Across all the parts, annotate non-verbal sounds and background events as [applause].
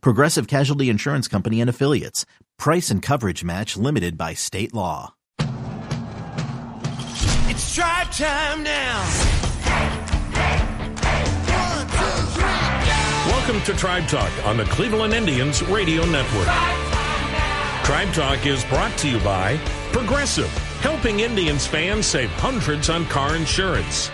Progressive Casualty Insurance Company and Affiliates. Price and coverage match limited by state law. It's drive time now. Welcome to Tribe Talk on the Cleveland Indians Radio Network. Tribe Talk is brought to you by Progressive, helping Indians fans save hundreds on car insurance.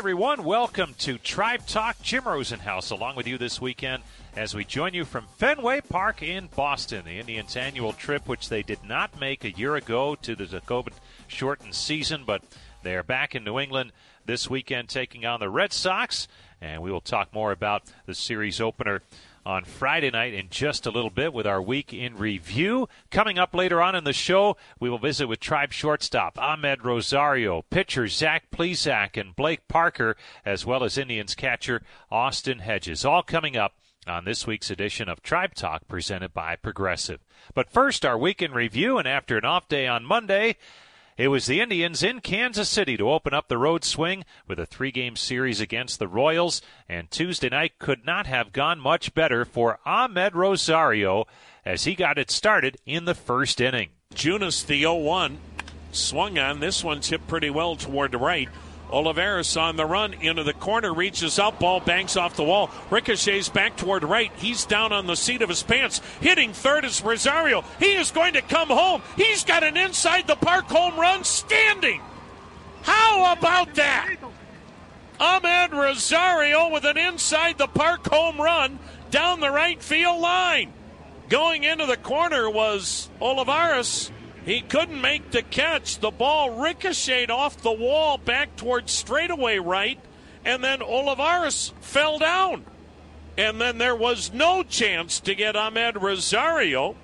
Everyone. Welcome to Tribe Talk. Jim Rosenhaus along with you this weekend as we join you from Fenway Park in Boston. The Indians' annual trip, which they did not make a year ago to the COVID shortened season, but they are back in New England this weekend taking on the Red Sox. And we will talk more about the series opener on Friday night in just a little bit with our week in review. Coming up later on in the show, we will visit with Tribe shortstop Amed Rosario, pitcher Zach Plesac, and Blake Parker, as well as Indians catcher Austin Hedges. All coming up on this week's edition of Tribe Talk presented by Progressive. But first, our week in review, and after an off day on Monday, it was the Indians in Kansas City to open up the road swing with a three game series against the Royals, and Tuesday night could not have gone much better for Amed Rosario as he got it started in the first inning. Junis, the 0 1, swung on. This one tipped pretty well toward the right. Olivares on the run into the corner, reaches out, ball banks off the wall, ricochets back toward right. He's down on the seat of his pants. Hitting third is Rosario. He is going to come home. He's got an inside the park home run standing. How about that? Amed Rosario with an inside the park home run down the right field line. Going into the corner was Olivares. He couldn't make the catch. The ball ricocheted off the wall back towards straightaway right, and then Olivares fell down. And then there was no chance to get Amed Rosario,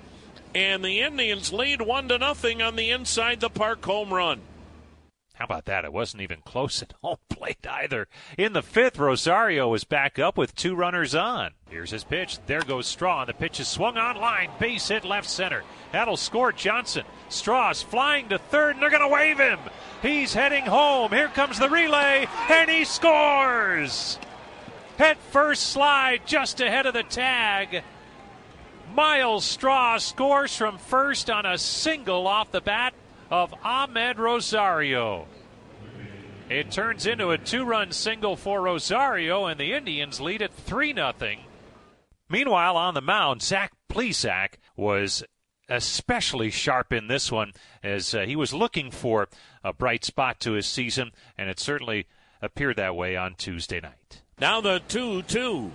and the Indians lead one to nothing on the inside the park home run. How about that? It wasn't even close at [laughs] home plate either. In the fifth, Rosario was back up with two runners on. Here's his pitch. There goes Straw. The pitch is swung on line. Base hit left center. That'll score Johnson. Straw's flying to third, and they're going to wave him. He's heading home. Here comes the relay, and he scores. Head first slide just ahead of the tag. Myles Straw scores from first on a single off the bat of Amed Rosario. It turns into a two run single for Rosario, and the Indians lead at 3 0. Meanwhile, on the mound, Zach Plesac was especially sharp in this one as uh, he was looking for a bright spot to his season, and it certainly appeared that way on Tuesday night. Now the 2 2.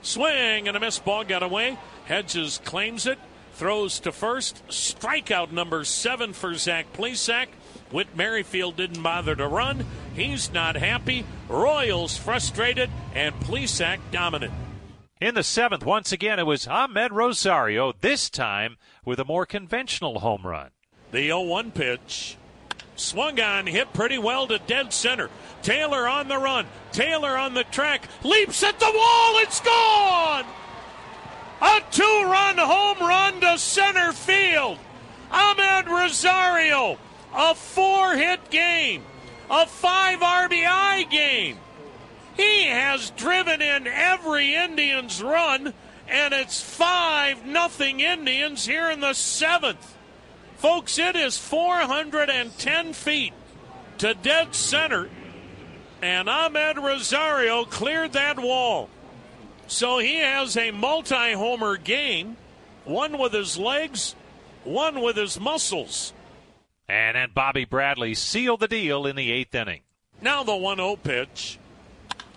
Swing and a miss ball got away. Hedges claims it. Throws to first. Strikeout number seven for Zach Plesac. Whit Merrifield didn't bother to run. He's not happy. Royals frustrated, and Plesac dominant. In the seventh, once again, it was Amed Rosario, this time with a more conventional home run. The 0 1 pitch. Swung on, hit pretty well to dead center. Taylor on the run. Taylor on the track. Leaps at the wall. It's gone! A two run home run to center field. Amed Rosario, a four hit game, a five RBI game. He has driven in every Indians run, and it's 5 nothing Indians here in the seventh. Folks, it is 410 feet to dead center, and Amed Rosario cleared that wall. So he has a multi homer game, one with his legs, one with his muscles. And then Bobby Bradley sealed the deal in the eighth inning. Now the 1 0 pitch.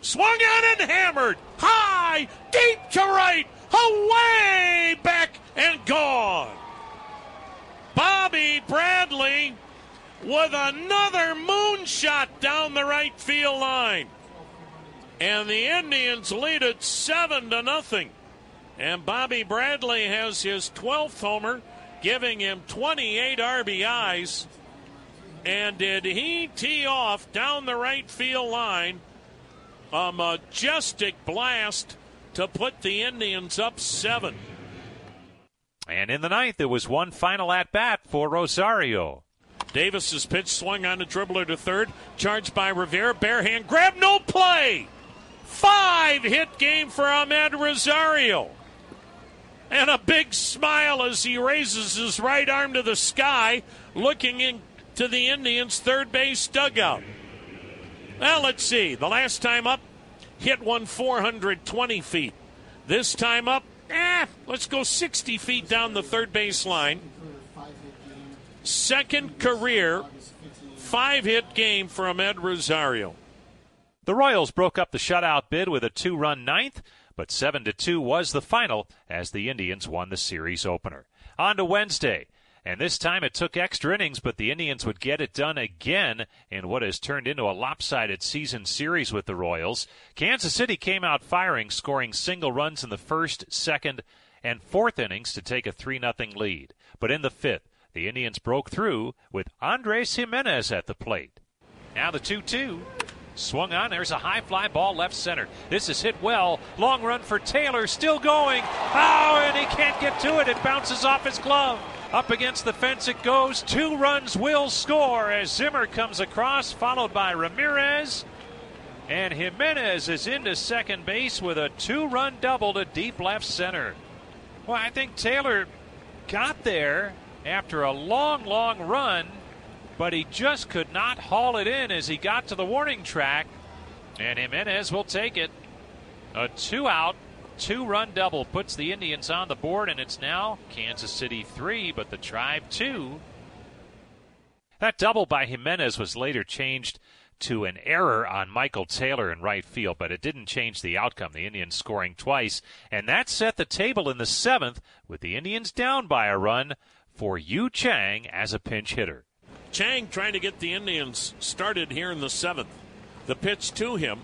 Swung on and hammered. High, deep to right, away, back, and gone. Bobby Bradley with another moonshot down the right field line. And the Indians lead it 7 to nothing. And Bobby Bradley has his 12th homer, giving him 28 RBIs. And did he tee off down the right field line? A majestic blast to put the Indians up seven. And in the ninth, there was one final at bat for Rosario. Davis's pitch swung on a dribbler to third, charged by Rivera, bare hand grab, no play. Five hit game for Amed Rosario. And a big smile as he raises his right arm to the sky, looking into the Indians' third base dugout. Well, let's see. The last time up, hit one 420 feet. This time up, eh, let's go 60 feet down the third base line. Second career five hit game for Amed Rosario. The Royals broke up the shutout bid with a two run ninth, but 7 to 2 was the final as the Indians won the series opener. On to Wednesday. And this time it took extra innings, but the Indians would get it done again in what has turned into a lopsided season series with the Royals. Kansas City came out firing, scoring single runs in the first, second, and fourth innings to take a 3 0 lead. But in the fifth, the Indians broke through with Andres Gimenez at the plate. Now the 2 2. Swung on. There's a high fly ball left center. This is hit well. Long run for Taylor. Still going. Oh, and he can't get to it. It bounces off his glove. Up against the fence it goes. Two runs will score as Zimmer comes across, followed by Ramirez. And Gimenez is into second base with a two run double to deep left center. Well, I think Taylor got there after a long, long run, but he just could not haul it in as he got to the warning track. And Gimenez will take it. A two out two run double puts the Indians on the board, and it's now Kansas City three, but the Tribe two. That double by Gimenez was later changed to an error on Michael Taylor in right field, but it didn't change the outcome. The Indians scoring twice, and that set the table in the seventh with the Indians down by a run for Yu Chang as a pinch hitter. Chang trying to get the Indians started here in the seventh. The pitch to him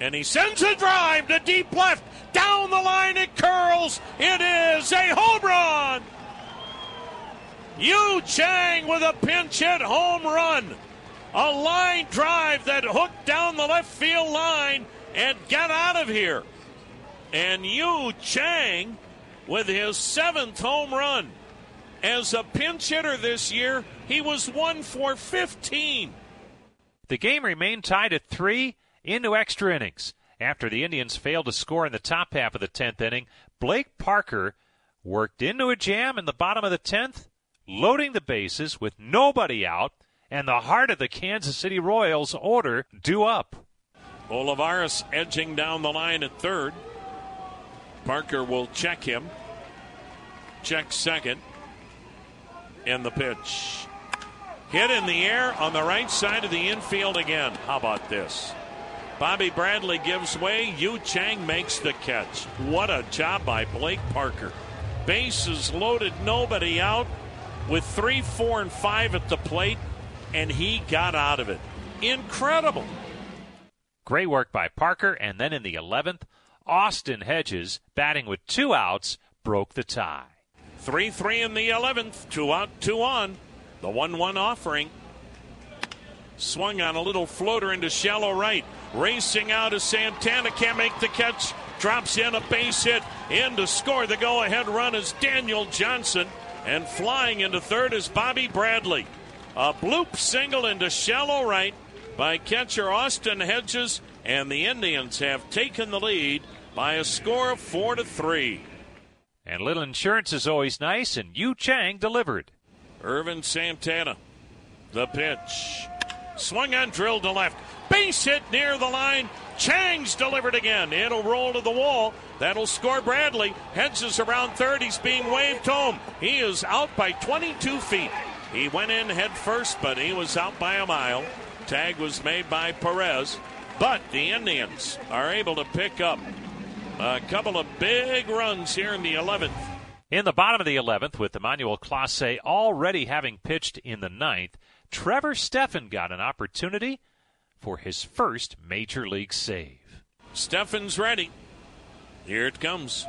and he sends a drive to deep left. Down the line it curls. It is a home run. Yu Chang with a pinch hit home run. A line drive that hooked down the left field line and got out of here. And Yu Chang with his seventh home run. As a pinch hitter this year, he was one for 15. The game remained tied at three into extra innings. After the Indians failed to score in the top half of the 10th inning, Blake Parker worked into a jam in the bottom of the 10th, loading the bases with nobody out and the heart of the Kansas City Royals order due up. Olivares edging down the line at third. Parker will check him. Check second. And the pitch. Hit in the air on the right side of the infield again. How about this? Bobby Bradley gives way. Yu Chang makes the catch. What a job by Blake Parker. Bases loaded, nobody out, with three, four, and five at the plate, and he got out of it. Incredible. Great work by Parker, and then in the 11th, Austin Hedges, batting with two outs, broke the tie. 3 3 in the 11th, two out, two on. The 1 1 offering. Swung on a little floater into shallow right. Racing out is Santana. Can't make the catch. Drops in a base hit. In to score the go ahead run is Daniel Johnson. And flying into third is Bobby Bradley. A bloop single into shallow right by catcher Austin Hedges. And the Indians have taken the lead by a score of 4 to 3. And little insurance is always nice, and Yu Chang delivered. Ervin Santana. The pitch. Swung on, drilled to left. Base hit near the line. Chang's delivered again. It'll roll to the wall. That'll score Bradley. Heads is around third. He's being waved home. He is out by 22 feet. He went in head first, but he was out by a mile. Tag was made by Perez. But the Indians are able to pick up a couple of big runs here in the 11th. In the bottom of the 11th, with Emmanuel Clase already having pitched in the ninth, Trevor Stephan got an opportunity for his first major league save. Stephan's ready. Here it comes.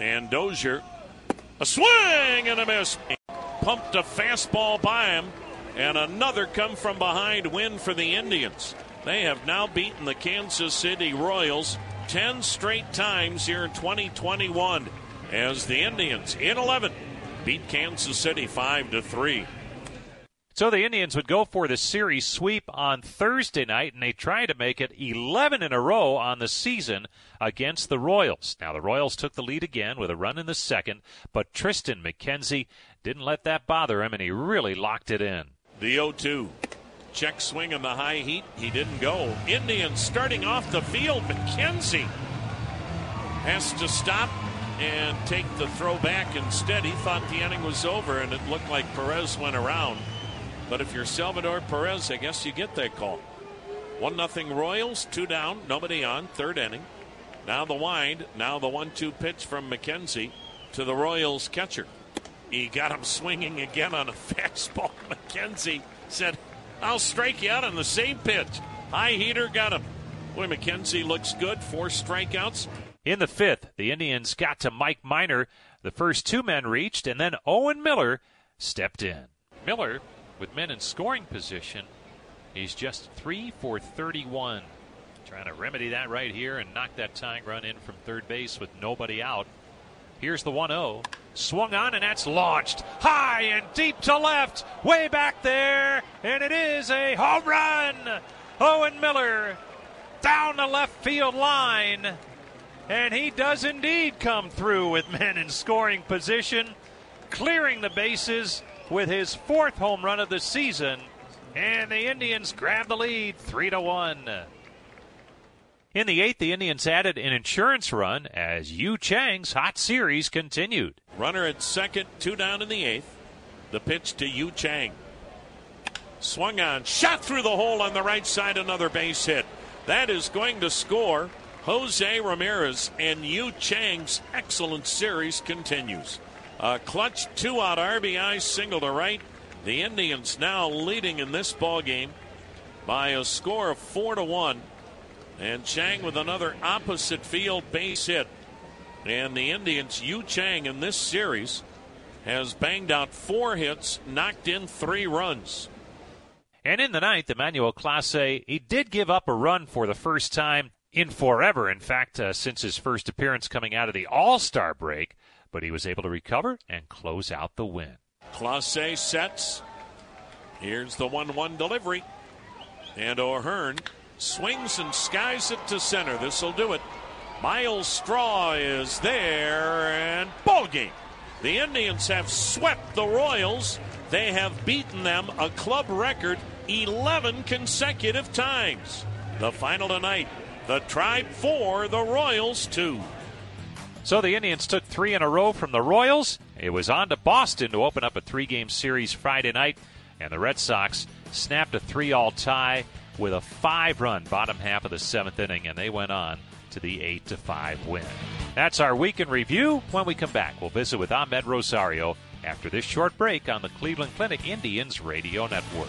And Dozier, a swing and a miss. Pumped a fastball by him, and another come from behind win for the Indians. They have now beaten the Kansas City Royals 10 straight times here in 2021 as the Indians in 11 beat Kansas City 5 to 3. So the Indians would go for the series sweep on Thursday night, and they try to make it 11 in a row on the season against the Royals. Now, the Royals took the lead again with a run in the second, but Triston McKenzie didn't let that bother him, and he really locked it in. The 0 2. Check swing in the high heat. He didn't go. Indians starting off the field. McKenzie has to stop and take the throw back instead. He thought the inning was over, and it looked like Perez went around. But if you're Salvador Perez, I guess you get that call. 1 nothing Royals, two down, nobody on, third inning. Now the wind, now the 1 2 pitch from McKenzie to the Royals catcher. He got him swinging again on a [laughs] fastball. McKenzie said, I'll strike you out on the same pitch. High heater got him. Boy, McKenzie looks good. Four strikeouts. In the fifth, the Indians got to Mike Minor. The first two men reached, and then Owen Miller stepped in. Miller, with men in scoring position, he's just three for 31. Trying to remedy that right here and knock that tying run in from third base with nobody out. Here's the 1 0. Swung on, and that's launched high and deep to left, way back there, and it is a home run. Owen Miller down the left field line, and he does indeed come through with men in scoring position, clearing the bases with his fourth home run of the season, and the Indians grab the lead 3 to 1. In the eighth, the Indians added an insurance run as Yu Chang's hot series continued. Runner at second, two down in the eighth. The pitch to Yu Chang. Swung on, shot through the hole on the right side, another base hit. That is going to score Jose Ramirez, and Yu Chang's excellent series continues. A clutch two out RBI single to right. The Indians now leading in this ball game by a score of four to one. And Chang with another opposite field base hit. And the Indians, Yu Chang in this series has banged out four hits, knocked in three runs. And in the ninth, Emmanuel Clase, he did give up a run for the first time in forever. In fact, uh, since his first appearance coming out of the All Star break, but he was able to recover and close out the win. Clase sets. Here's the 1 1 delivery. And O'Hearn swings and skies it to center. This will do it. Myles Straw is there, and ball game. The Indians have swept the Royals. They have beaten them a club record 11 consecutive times. The final tonight the Tribe 4, the Royals 2. So the Indians took three in a row from the Royals. It was on to Boston to open up a three game series Friday night, and the Red Sox snapped a three all tie with a five run bottom half of the seventh inning, and they went on to the 8 to 5 win. That's our week in review. When we come back, we'll visit with Amed Rosario after this short break on the Cleveland Clinic Indians Radio Network.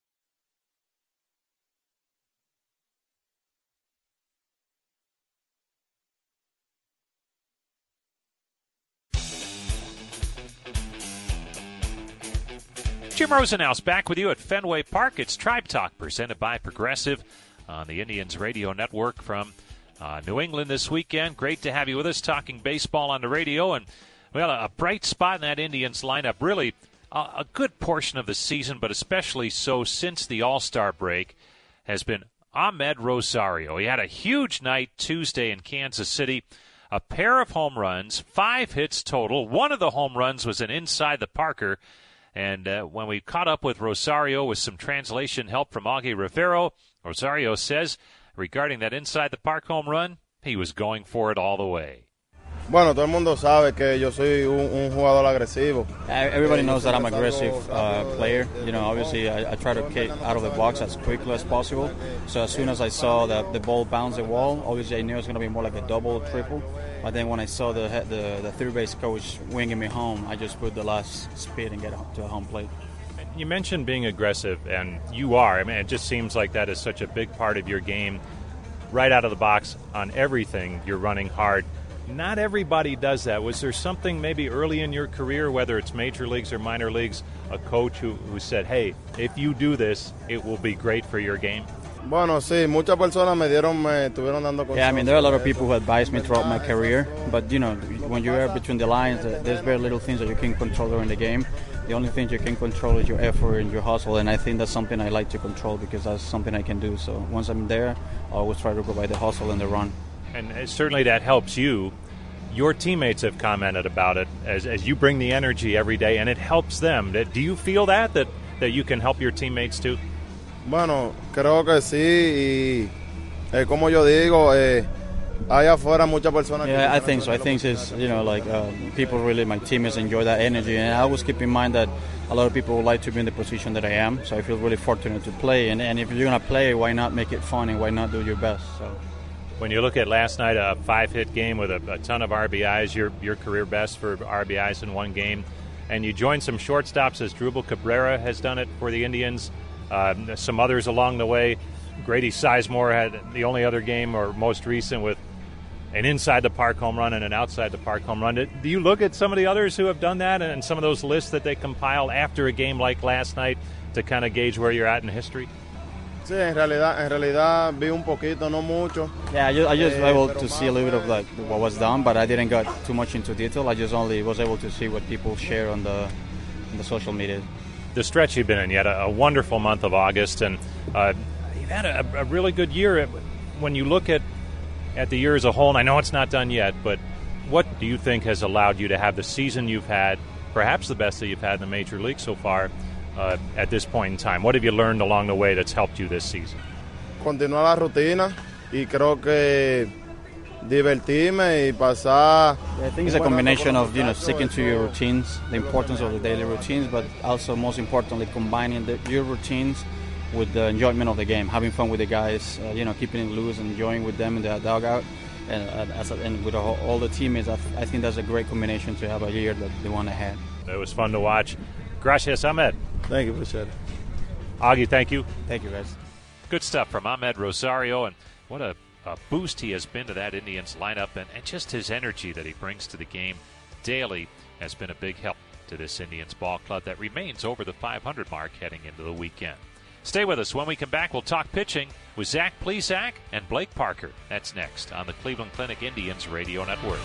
Rosenhaus back with you at Fenway Park. It's Tribe Talk presented by Progressive on the Indians Radio Network from uh, New England this weekend. Great to have you with us talking baseball on the radio. And, we well, a bright spot in that Indians lineup, really a good portion of the season, but especially so since the All Star break, has been Amed Rosario. He had a huge night Tuesday in Kansas City. A pair of home runs, five hits total. One of the home runs was an inside the Parker. And uh, when we caught up with Rosario with some translation help from Augie Rivero, Rosario says regarding that inside the park home run, he was going for it all the way. Bueno, todo el mundo sabe que yo soy un, un jugador agresivo. Everybody knows that I'm an aggressive uh, player. You know, obviously I, I, try to get out of the box as quickly as possible. So as soon as I saw that the ball bounce the wall, obviously I knew it was going to be more like a double, triple. But then when I saw the the, the third base coach winging me home, I just put the last speed and get to a home plate. You mentioned being aggressive, and you are. I mean, it just seems like that is such a big part of your game. Right out of the box on everything, you're running hard not everybody does that. Was there something maybe early in your career, whether it's major leagues or minor leagues, a coach who, who said, hey, if you do this, it will be great for your game? Bueno, sí, muchas personas me dieron, me estuvieron dando Yeah, I mean, there are a lot of people who advised me throughout my career, but you know, when you are between the lines, uh, there's very little things that you can control during the game. The only thing you can control is your effort and your hustle, and I think that's something I like to control because that's something I can do. So once I'm there, I always try to provide the hustle and the run and certainly that helps you. Your teammates have commented about it as, as you bring the energy every day, and it helps them. Do you feel that that that you can help your teammates too? Bueno, creo que sí. Y eh, como yo digo, eh, allá afuera muchas personas. Yeah, I think so. I think it's you know like um, people really my teammates enjoy that energy, and I always keep in mind that a lot of people would like to be in the position that I am. So I feel really fortunate to play, and, and if you're gonna play, why not make it fun and why not do your best? So when you look at last night, a five-hit game with a, a, ton of RBIs, your your career best for RBIs in one game, and you join some shortstops Asdrubal Cabrera has done it for the Indians. Uh, some others along the way. Grady Sizemore had the only other game, or most recent, with an inside the park home run and an outside the park home run. Do you look at some of the others who have done that and some of those lists that they compile after a game like last night to kind of gauge where you're at in history? Sí, en realidad, en realidad vi un poquito, no mucho. Yeah, I just, I just eh, able to see a little bit of like what was done, but I didn't get too much into detail. I just only was able to see what people share on the on the social media. The stretch you've been in, you had a, a wonderful month of August, and uh, you've had a, a, really good year. When you look at at the year as a whole, and I know it's not done yet, but what do you think has allowed you to have the season you've had, perhaps the best that you've had in the major league so far? uh, at this point in time? What have you learned along the way that's helped you this season? Continuar la rutina y creo que divertirme y pasar. I think it's a combination of you know sticking to your routines, the importance of the daily routines, but also most importantly combining the, your routines with the enjoyment of the game, having fun with the guys, uh, you know, keeping it loose, enjoying with them in the dugout, and, uh, as a, and with all, all the teammates. I, I, think that's a great combination to have a year that they want to have. It was fun to watch. Gracias, Amed. Thank you, Richard. Augie, thank you. Thank you, guys. Good stuff from Amed Rosario, and what a, a boost he has been to that Indians lineup, and, and just his energy that he brings to the game daily has been a big help to this Indians ball club that remains over the 500 mark heading into the weekend. Stay with us. When we come back, we'll talk pitching with Zach Plesac and Blake Parker. That's next on the Cleveland Clinic Indians Radio Network.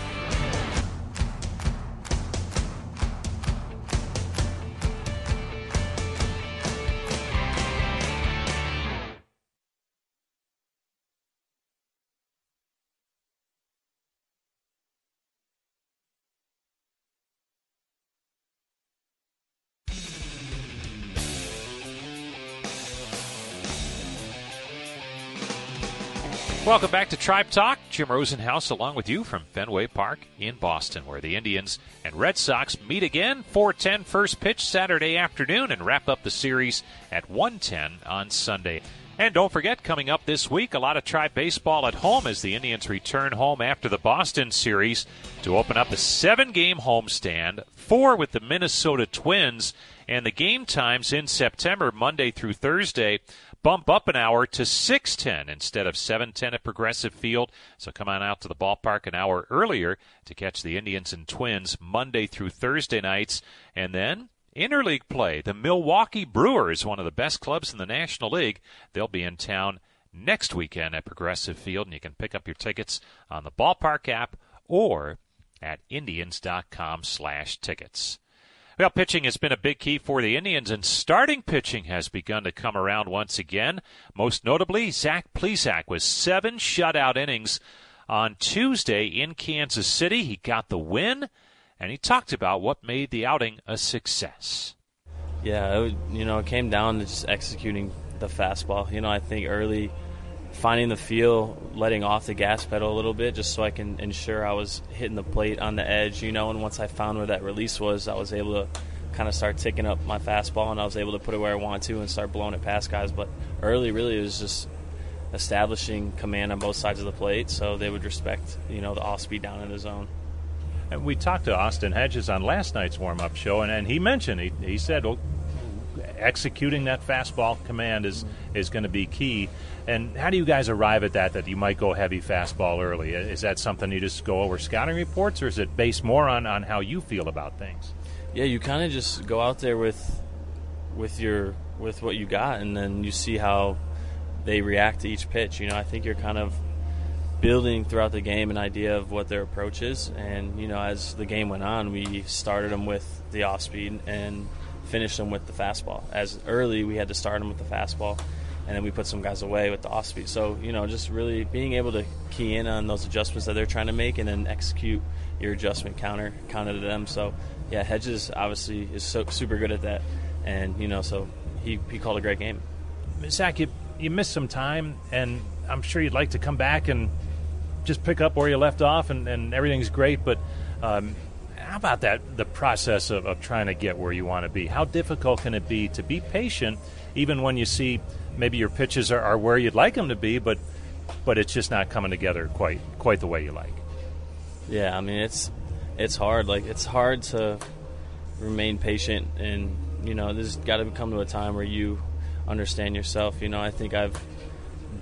Welcome back to Tribe Talk. Jim Rosenhaus along with you from Fenway Park in Boston, where the Indians and Red Sox meet again. 4:10 first pitch Saturday afternoon and wrap up the series at 1:10 on Sunday. And don't forget, coming up this week, a lot of Tribe baseball at home as the Indians return home after the Boston series to open up a seven-game homestand, four with the Minnesota Twins, and the game times in September, Monday through Thursday bump up an hour to 6:10 instead of 7:10 at Progressive Field. So come on out to the ballpark an hour earlier to catch the Indians and Twins Monday through Thursday nights, and then Interleague play. The Milwaukee Brewers, one of the best clubs in the National League, they'll be in town next weekend at Progressive Field, and you can pick up your tickets on the ballpark app or at indians.com slash tickets. Well, pitching has been a big key for the Indians, and starting pitching has begun to come around once again. Most notably, Zach Plesac with seven shutout innings on Tuesday in Kansas City. He got the win, and he talked about what made the outing a success. Yeah, it, you know, it came down to just executing the fastball. You know, I think early – finding the feel, letting off the gas pedal a little bit, just so I can ensure I was hitting the plate on the edge, you know. And once I found where that release was, I was able to kind of start ticking up my fastball, and I was able to put it where I wanted to and start blowing it past guys. But early, really, it was just establishing command on both sides of the plate, so they would respect, you know, the off speed down in the zone. And we talked to Austin Hedges on last night's warm up show, and, and he mentioned he, he said, well, executing that fastball command is is going to be key. And how do you guys arrive at that? That you might go heavy fastball early? Is that something you just go over scouting reports, or is it based more on, on how you feel about things? Yeah, you kind of just go out there with with your with what you got, and then you see how they react to each pitch. You know, I think you're kind of building throughout the game an idea of what their approach is, and you know, as the game went on, we started them with the off speed and finished them with the fastball. As early, we had to start them with the fastball and then we put some guys away with the off speed. So you know, just really being able to key in on those adjustments that they're trying to make, and then execute your adjustment counter counter to them. So yeah, Hedges obviously is so super good at that, and you know, so he he called a great game. Zach, you you missed some time, and I'm sure you'd like to come back and just pick up where you left off, and, and everything's great, but. Um, how about that? The process of, of trying to get where you want to be. How difficult can it be to be patient, even when you see maybe your pitches are, are where you'd like them to be, but but it's just not coming together quite quite the way you like. Yeah, I mean it's it's hard. Like it's hard to remain patient, and you know there's got to come to a time where you understand yourself. You know, I think I've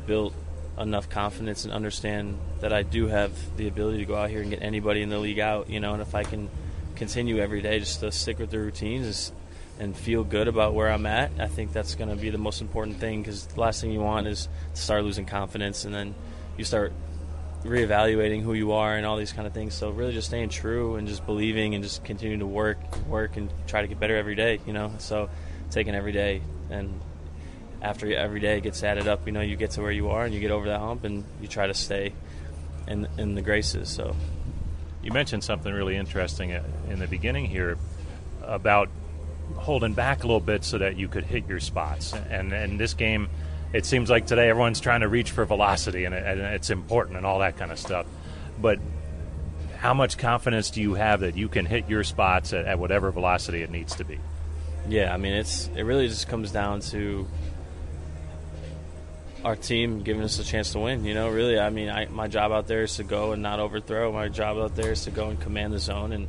built enough confidence and understand that I do have the ability to go out here and get anybody in the league out. You know, and if I can continue every day just to stick with the routines, and feel good about where I'm at, I think that's going to be the most important thing because the last thing you want is to start losing confidence and then you start reevaluating who you are and all these kind of things. So really just staying true and just believing and just continuing to work, work and try to get better every day, you know. So taking every day and after every day gets added up, you know, you get to where you are and you get over that hump and you try to stay in in the graces. So you mentioned something really interesting uh, in the beginning here about holding back a little bit so that you could hit your spots. And in this game, it seems like today everyone's trying to reach for velocity, and, it, and it's important and all that kind of stuff. But how much confidence do you have that you can hit your spots at, at whatever velocity it needs to be? Yeah, I mean, it's it really just comes down to our team giving us a chance to win. You know, really, I mean, I, my job out there is to go and not overthrow. My job out there is to go and command the zone and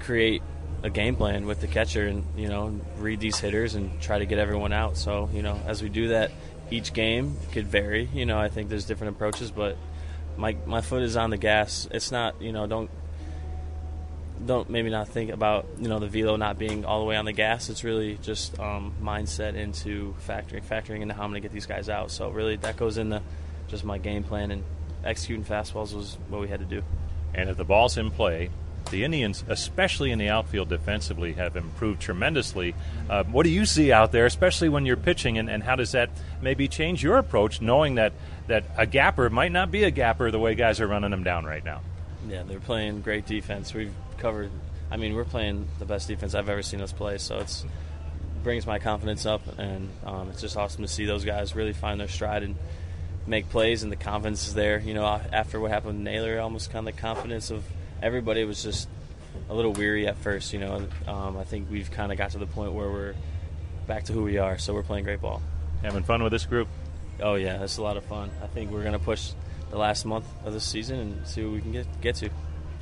create a game plan with the catcher and you know read these hitters and try to get everyone out. So you know as we do that, each game could vary. You know I think there's different approaches, but my my foot is on the gas. It's not you know don't don't maybe not think about you know the velo not being all the way on the gas. It's really just um, mindset into factoring factoring into how I'm going to get these guys out. So really that goes into just my game plan and executing fastballs was what we had to do. And if the ball's in play, the Indians, especially in the outfield defensively, have improved tremendously. Uh, what do you see out there, especially when you're pitching, and, and how does that maybe change your approach, knowing that, that a gapper might not be a gapper the way guys are running them down right now? Yeah, they're playing great defense. We've covered, I mean, we're playing the best defense I've ever seen us play, so it's brings my confidence up, and um, it's just awesome to see those guys really find their stride and make plays, and the confidence is there. You know, after what happened with Naylor, almost kind of the confidence of – everybody was just a little weary at first. You know, um, I think we've kind of got to the point where we're back to who we are. So we're playing great ball. Having fun with this group? Oh yeah, it's a lot of fun. I think we're going to push the last month of the season and see what we can get get to.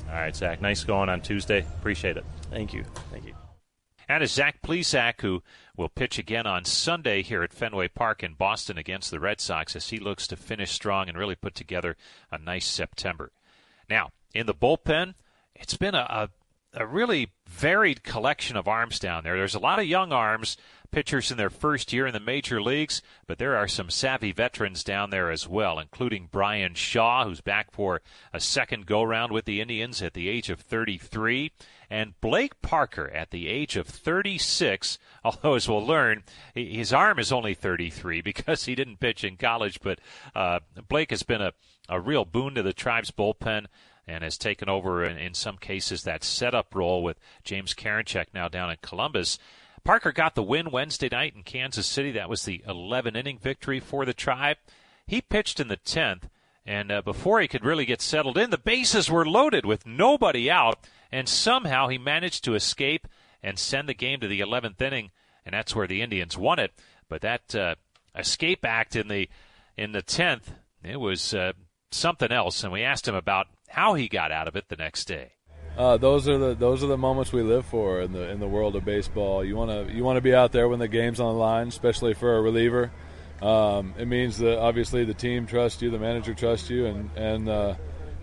All right, Zach. Nice going on Tuesday. Appreciate it. Thank you. Thank you. And is Zach Plesac, who will pitch again on Sunday here at Fenway Park in Boston against the Red Sox as he looks to finish strong and really put together a nice September. Now, in the bullpen, it's been a, a, a really varied collection of arms down there. There's a lot of young arms, pitchers in their first year in the major leagues, but there are some savvy veterans down there as well, including Bryan Shaw, who's back for a second go round with the Indians at the age of 33, and Blake Parker at the age of 36. [laughs] Although, as we'll learn, his arm is only 33 [laughs] because he didn't pitch in college, but uh, Blake has been a, a real boon to the Tribes bullpen and has taken over in, in some cases that setup role with James Karinchak now down in Columbus. Parker got the win Wednesday night in Kansas City. That was the 11 inning victory for the Tribe. He pitched in the 10th, and uh, before he could really get settled in, the bases were loaded with nobody out, and somehow he managed to escape and send the game to the 11th inning, and that's where the Indians won it. But that uh, escape act in the in the 10th, it was uh, something else, and we asked him about how he got out of it the next day. Uh, those are the those are the moments we live for in the in the world of baseball. You want to you want to be out there when the game's on the line, especially for a reliever. Um, it means that obviously the team trusts you, the manager trusts you, and and uh,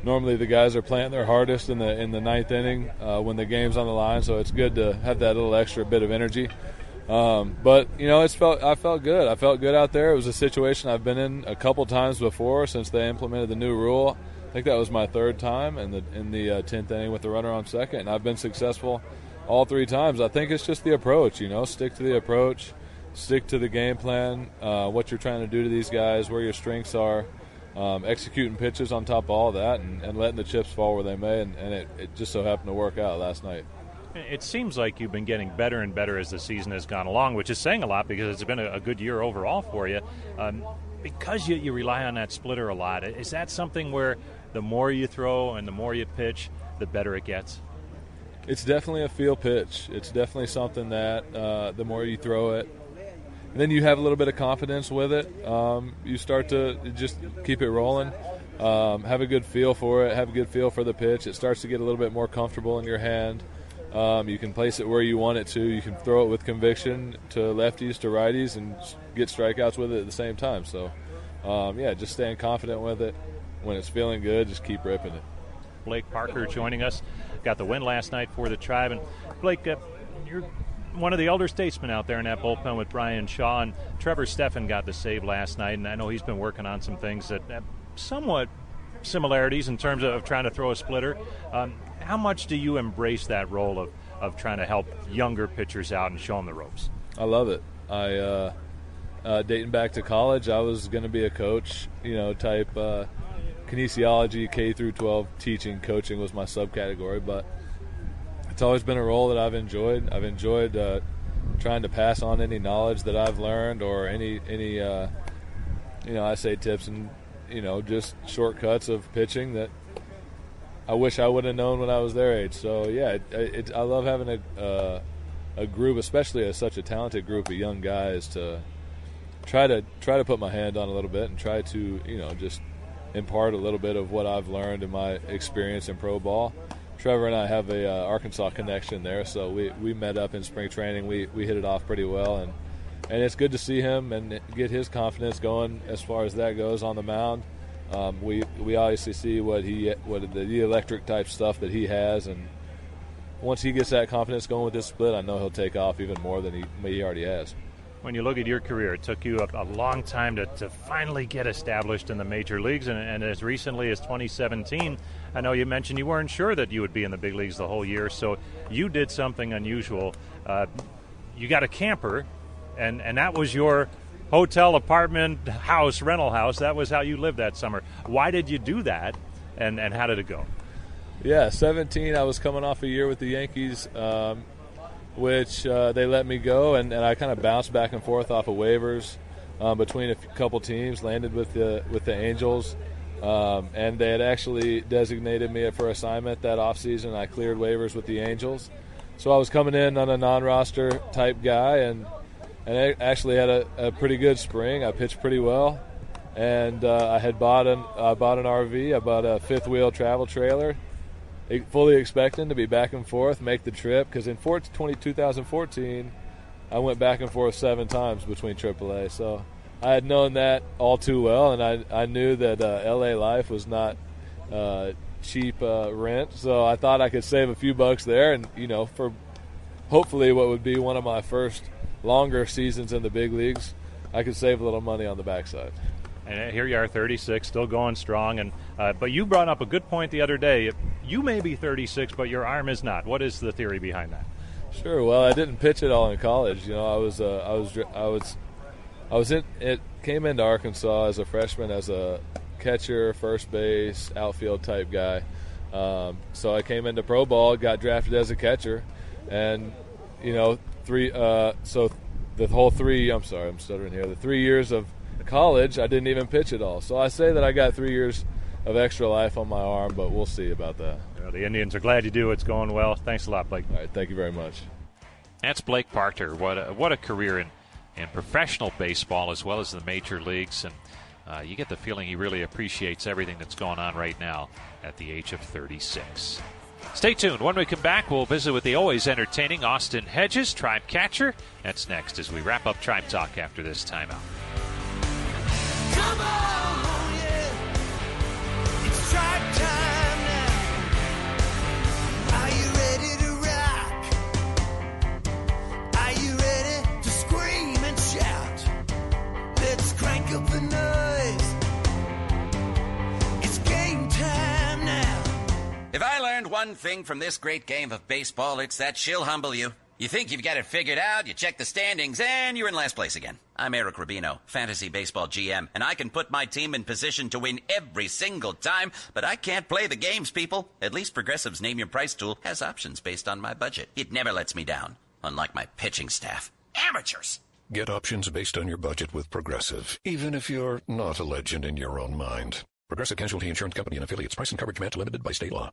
normally the guys are playing their hardest in the in the ninth inning uh, when the game's on the line. So it's good to have that little extra bit of energy. Um, but you know, it's felt I felt good. I felt good out there. It was a situation I've been in a couple times before since they implemented the new rule. I think that was my third time in the in the uh, tenth inning with the runner on second, and I've been successful all three times. I think it's just the approach. You know, stick to the approach, stick to the game plan, uh, what you're trying to do to these guys, where your strengths are, um, executing pitches on top of all of that, and, and, letting the chips fall where they may. And, and it, it just so happened to work out last night. It seems like you've been getting better and better as the season has gone along, which is saying a lot because it's been a, a good year overall for you. Um, because you, you rely on that splitter a lot, is that something where the more you throw and the more you pitch, the better it gets? It's definitely a feel pitch. It's definitely something that uh, the more you throw it, then you have a little bit of confidence with it. Um, you start to just keep it rolling. Um, have a good feel for it. Have a good feel for the pitch. It starts to get a little bit more comfortable in your hand. Um, you can place it where you want it to. You can throw it with conviction to lefties, to righties, and get strikeouts with it at the same time. So, um, yeah, just staying confident with it. When it's feeling good, just keep ripping it. Blake Parker joining us. Got the win last night for the Tribe. And Blake, uh, you're one of the elder statesmen out there in that bullpen with Bryan Shaw. And Trevor Stephan got the save last night. And I know he's been working on some things that have somewhat similarities in terms of trying to throw a splitter. Um, how much do you embrace that role of, of trying to help younger pitchers out and show them the ropes? I love it. I uh, uh, dating back to college, I was going to be a coach, you know, type uh, kinesiology K through 12 teaching, coaching was my subcategory, but it's always been a role that I've enjoyed. I've enjoyed uh, trying to pass on any knowledge that I've learned or any any uh, you know I say tips and you know just shortcuts of pitching that I wish I would have known when I was their age. So yeah, it, it, I love having a uh, a group, especially as such a talented group of young guys, to try to try to put my hand on a little bit and try to you know just impart a little bit of what I've learned in my experience in pro ball. Trevor and I have a uh, Arkansas connection there, so we, we met up in spring training. We we hit it off pretty well, and and it's good to see him and get his confidence going as far as that goes on the mound. Um, we we obviously see what he what the, electric type stuff that he has, and once he gets that confidence going with this split, I know he'll take off even more than he he already has. When you look at your career, it took you a, a long time to, to finally get established in the major leagues, and, and as recently as 2017, I know you mentioned you weren't sure that you would be in the big leagues the whole year, so you did something unusual. Uh, you got a camper, and and that was your hotel, apartment, house, rental house. That was how you lived that summer. Why did you do that, and, and how did it go? Yeah, 17. I was coming off a year with the Yankees, um, which uh, they let me go, and, and I kind of bounced back and forth off of waivers um, between a couple teams. Landed with the with the Angels, um, and they had actually designated me for assignment that offseason. I cleared waivers with the Angels, so I was coming in on a non-roster type guy, and and I actually had a, a pretty good spring. I pitched pretty well, and uh, I had bought an I bought an RV. I bought a fifth wheel travel trailer, fully expecting to be back and forth, make the trip. Because in 20, 2014, I went back and forth seven times between AAA. So I had known that all too well, and I I knew that uh, LA life was not. Uh, cheap uh, rent, so I thought I could save a few bucks there, and you know, for hopefully what would be one of my first longer seasons in the big leagues, I could save a little money on the backside. And here you are, 36, still going strong. And uh, but you brought up a good point the other day. You may be 36, but your arm is not. What is the theory behind that? Sure. Well, I didn't pitch at all in college. You know, I was uh, I was I was I was in it came into Arkansas as a freshman as a catcher, first base, outfield type guy. Um, so I came into pro ball, got drafted as a catcher, and you know three. Uh, so the whole three. I'm sorry, I'm stuttering here. The three years of college, I didn't even pitch at all. So I say that I got three years of extra life on my arm, but we'll see about that. Well, the Indians are glad you do. It's going well. Thanks a lot, Blake. All right, thank you very much. That's Blake Parker. What a, what a career in, in professional baseball as well as the major leagues. And uh, you get the feeling he really appreciates everything that's going on right now at the age of 36. Stay tuned. When we come back, we'll visit with the always entertaining Austin Hedges, Tribe Catcher. That's next as we wrap up Tribe Talk after this timeout. If I learned one thing from this great game of baseball, it's that she'll humble you. You think you've got it figured out, you check the standings, and you're in last place again. I'm Eric Rubino, Fantasy Baseball GM, and I can put my team in position to win every single time, but I can't play the games, people. At least Progressive's Name Your Price tool has options based on my budget. It never lets me down, unlike my pitching staff. Amateurs! Get options based on your budget with Progressive, even if you're not a legend in your own mind. Progressive Casualty Insurance Company and affiliates. Price and coverage match limited by state law.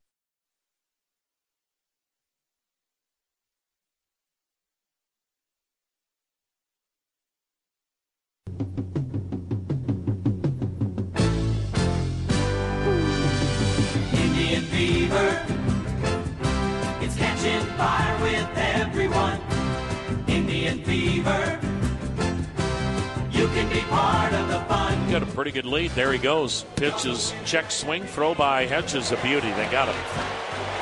Got a pretty good lead. There he goes. Pitches, check swing, throw by Hedges, a beauty. They got him.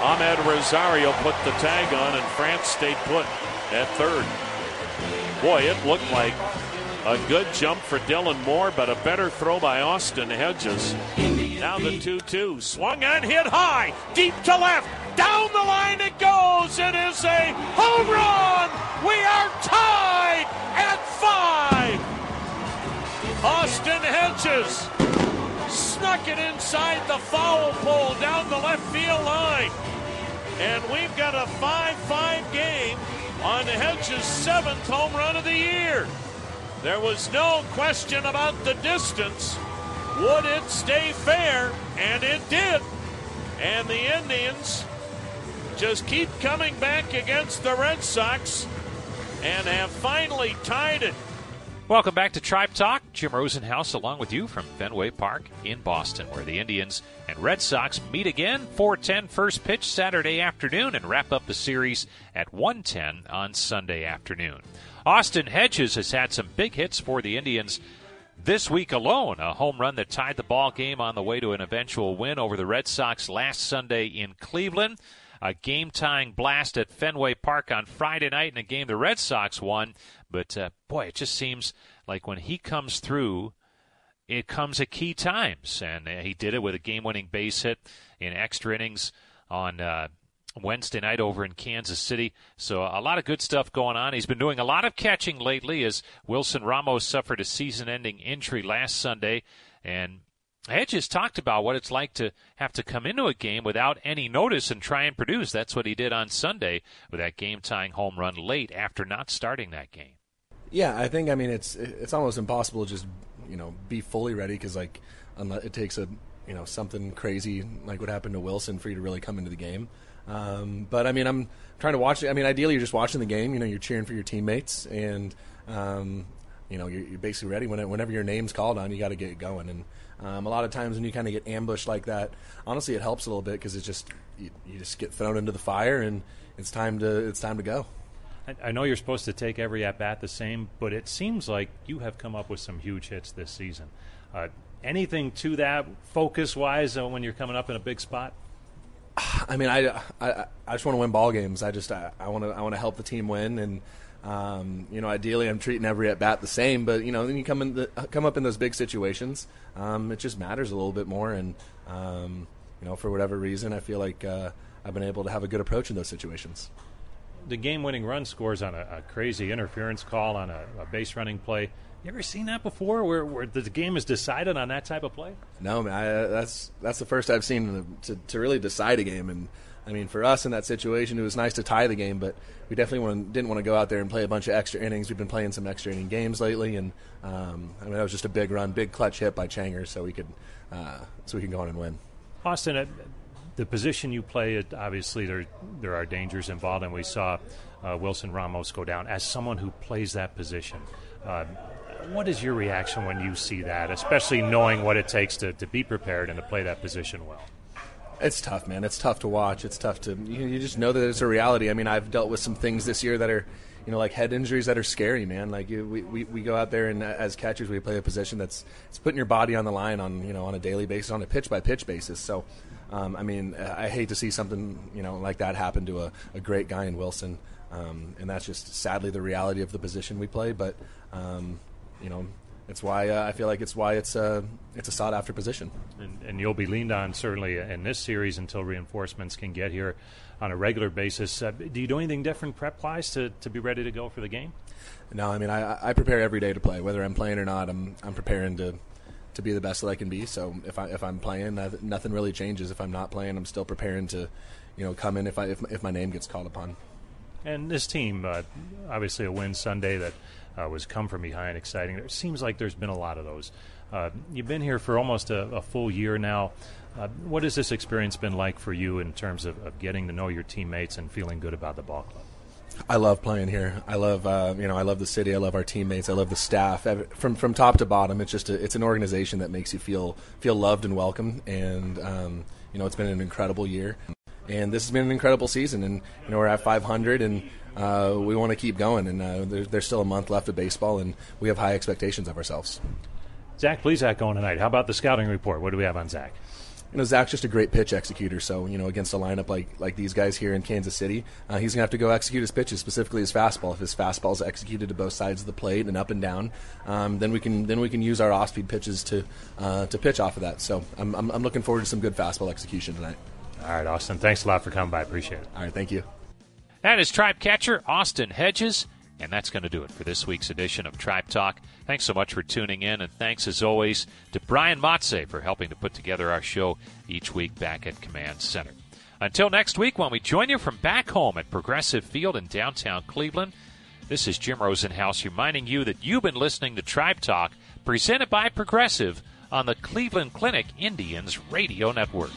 Amed Rosario put the tag on, and France stayed put at third. Boy, it looked like a good jump for Dylan Moore, but a better throw by Austin Hedges. Now the 2 2. Swung and hit high, deep to left. Down the line it goes. It is a home run. We are tied at five. Austin Hedges snuck it inside the foul pole down the left field line. And we've got a 5 5 game on Hedges' seventh home run of the year. There was no question about the distance. Would it stay fair? And it did. And the Indians just keep coming back against the Red Sox and have finally tied it. Welcome back to Tribe Talk. Jim Rosenhaus along with you from Fenway Park in Boston, where the Indians and Red Sox meet again. 4:10 first pitch Saturday afternoon and wrap up the series at 1:10 on Sunday afternoon. Austin Hedges has had some big hits for the Indians this week alone. A home run that tied the ball game on the way to an eventual win over the Red Sox last Sunday in Cleveland. A game tying blast at Fenway Park on Friday night in a game the Red Sox won. But uh, boy, it just seems like when he comes through, it comes at key times. And uh, he did it with a game winning base hit in extra innings on. Uh, Wednesday night over in Kansas City. So a lot of good stuff going on. He's been doing a lot of catching lately as Wilson Ramos suffered a season ending injury last Sunday. And Hedges talked about what it's like to have to come into a game without any notice and try and produce. That's what he did on Sunday with that game tying home run late after not starting that game. Yeah, I think I mean it's it's almost impossible to just you know be fully ready because like unless it takes a you know something crazy like what happened to Wilson for you to really come into the game. Um, but I mean, I'm trying to watch it. I mean, ideally, you're just watching the game. You know, you're cheering for your teammates, and um, you know, you're, you're basically ready. When, whenever your name's called on, you got to get going. And um, a lot of times when you kind of get ambushed like that, honestly, it helps a little bit because it's just you, you just get thrown into the fire, and it's time to it's time to go. I, know you're supposed to take every at bat the same, but it seems like you have come up with some huge hits this season. Uh, anything to that focus wise uh, when you're coming up in a big spot? I mean, I, I, I just want to win ball games. I just I want to I want to help the team win, and um, you know, ideally, I'm treating every at bat the same. But you know, then you come in the, come up in those big situations, um, it just matters a little bit more. And um, you know, for whatever reason, I feel like uh, I've been able to have a good approach in those situations. The game-winning run scores on a, a crazy interference call on a, a base running play. You ever seen that before, where, where the game is decided on that type of play? No, man, I, that's that's the first I've seen to, to really decide a game. And I mean, for us in that situation, it was nice to tie the game, but we definitely want, didn't want to go out there and play a bunch of extra innings. We've been playing some extra inning games lately, and um, I mean that was just a big run, big clutch hit by Changer, so we could uh, so we can go on and win. Austin, uh, the position you play, obviously there there are dangers involved, and we saw uh, Wilson Ramos go down. As someone who plays that position, uh, what is your reaction when you see that, especially knowing what it takes to, to be prepared and to play that position well? It's tough, man. It's tough to watch. It's tough to you, you just know that it's a reality. I mean, I've dealt with some things this year that are you know, like head injuries that are scary, man. Like you, we, we, we go out there and as catchers, we play a position that's it's putting your body on the line on you know on a daily basis, on a pitch by pitch basis. So, um, I mean, I hate to see something you know like that happen to a, a great guy in Wilson, um, and that's just sadly the reality of the position we play. But um, you know, it's why uh, I feel like it's why it's a it's a sought after position. And, and, you'll be leaned on certainly in this series until reinforcements can get here on a regular basis. Uh, do you do anything different prep wise to, to be ready to go for the game? No, I mean I, I prepare every day to play, whether I'm playing or not. I'm I'm preparing to to be the best that I can be. So if I if I'm playing, nothing really changes. If I'm not playing, I'm still preparing to, you know, come in if I if, if my name gets called upon. And this team, uh, obviously a win Sunday that uh, was come from behind, exciting. It seems like there's been a lot of those. Uh, you've been here for almost a, a full year now. Uh, what has this experience been like for you in terms of, of, getting to know your teammates and feeling good about the ball club? I love playing here. I love uh, you know I love the city. I love our teammates. I love the staff. From from top to bottom, it's just a, it's an organization that makes you feel feel loved and welcome. And um, you know it's been an incredible year, and this has been an incredible season. And you know we're at 500 and uh, we want to keep going, and uh, there's, there's, still a month left of baseball, and we have high expectations of ourselves. Zach Plesac going tonight. How about the scouting report? What do we have on Zach? You know, Zach's just a great pitch executor. So, you know, against a lineup like like these guys here in Kansas City, uh, he's gonna have to go execute his pitches, specifically his fastball. If his fastball is executed to both sides of the plate and up and down, um, then we can then we can use our off-speed pitches to uh, to pitch off of that. So, I'm, I'm I'm looking forward to some good fastball execution tonight. All right, Austin. Thanks a lot for coming by. Appreciate it. All right, thank you. That is Tribe catcher Austin Hedges. And that's going to do it for this week's edition of Tribe Talk. Thanks so much for tuning in, and thanks as always to Brian Motze for helping to put together our show each week back at Command Center. Until next week, when we join you from back home at Progressive Field in downtown Cleveland, this is Jim Rosenhaus reminding you that you've been listening to Tribe Talk, presented by Progressive on the Cleveland Clinic Indians Radio Network.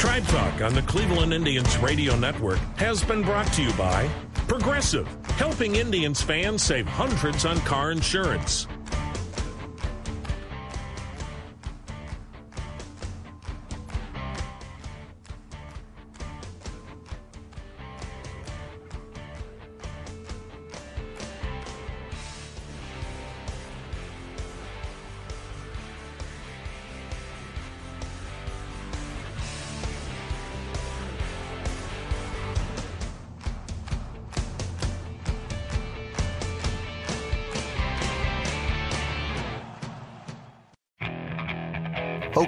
Tribe Talk on the Cleveland Indians Radio Network has been brought to you by Progressive, helping Indians fans save hundreds on car insurance.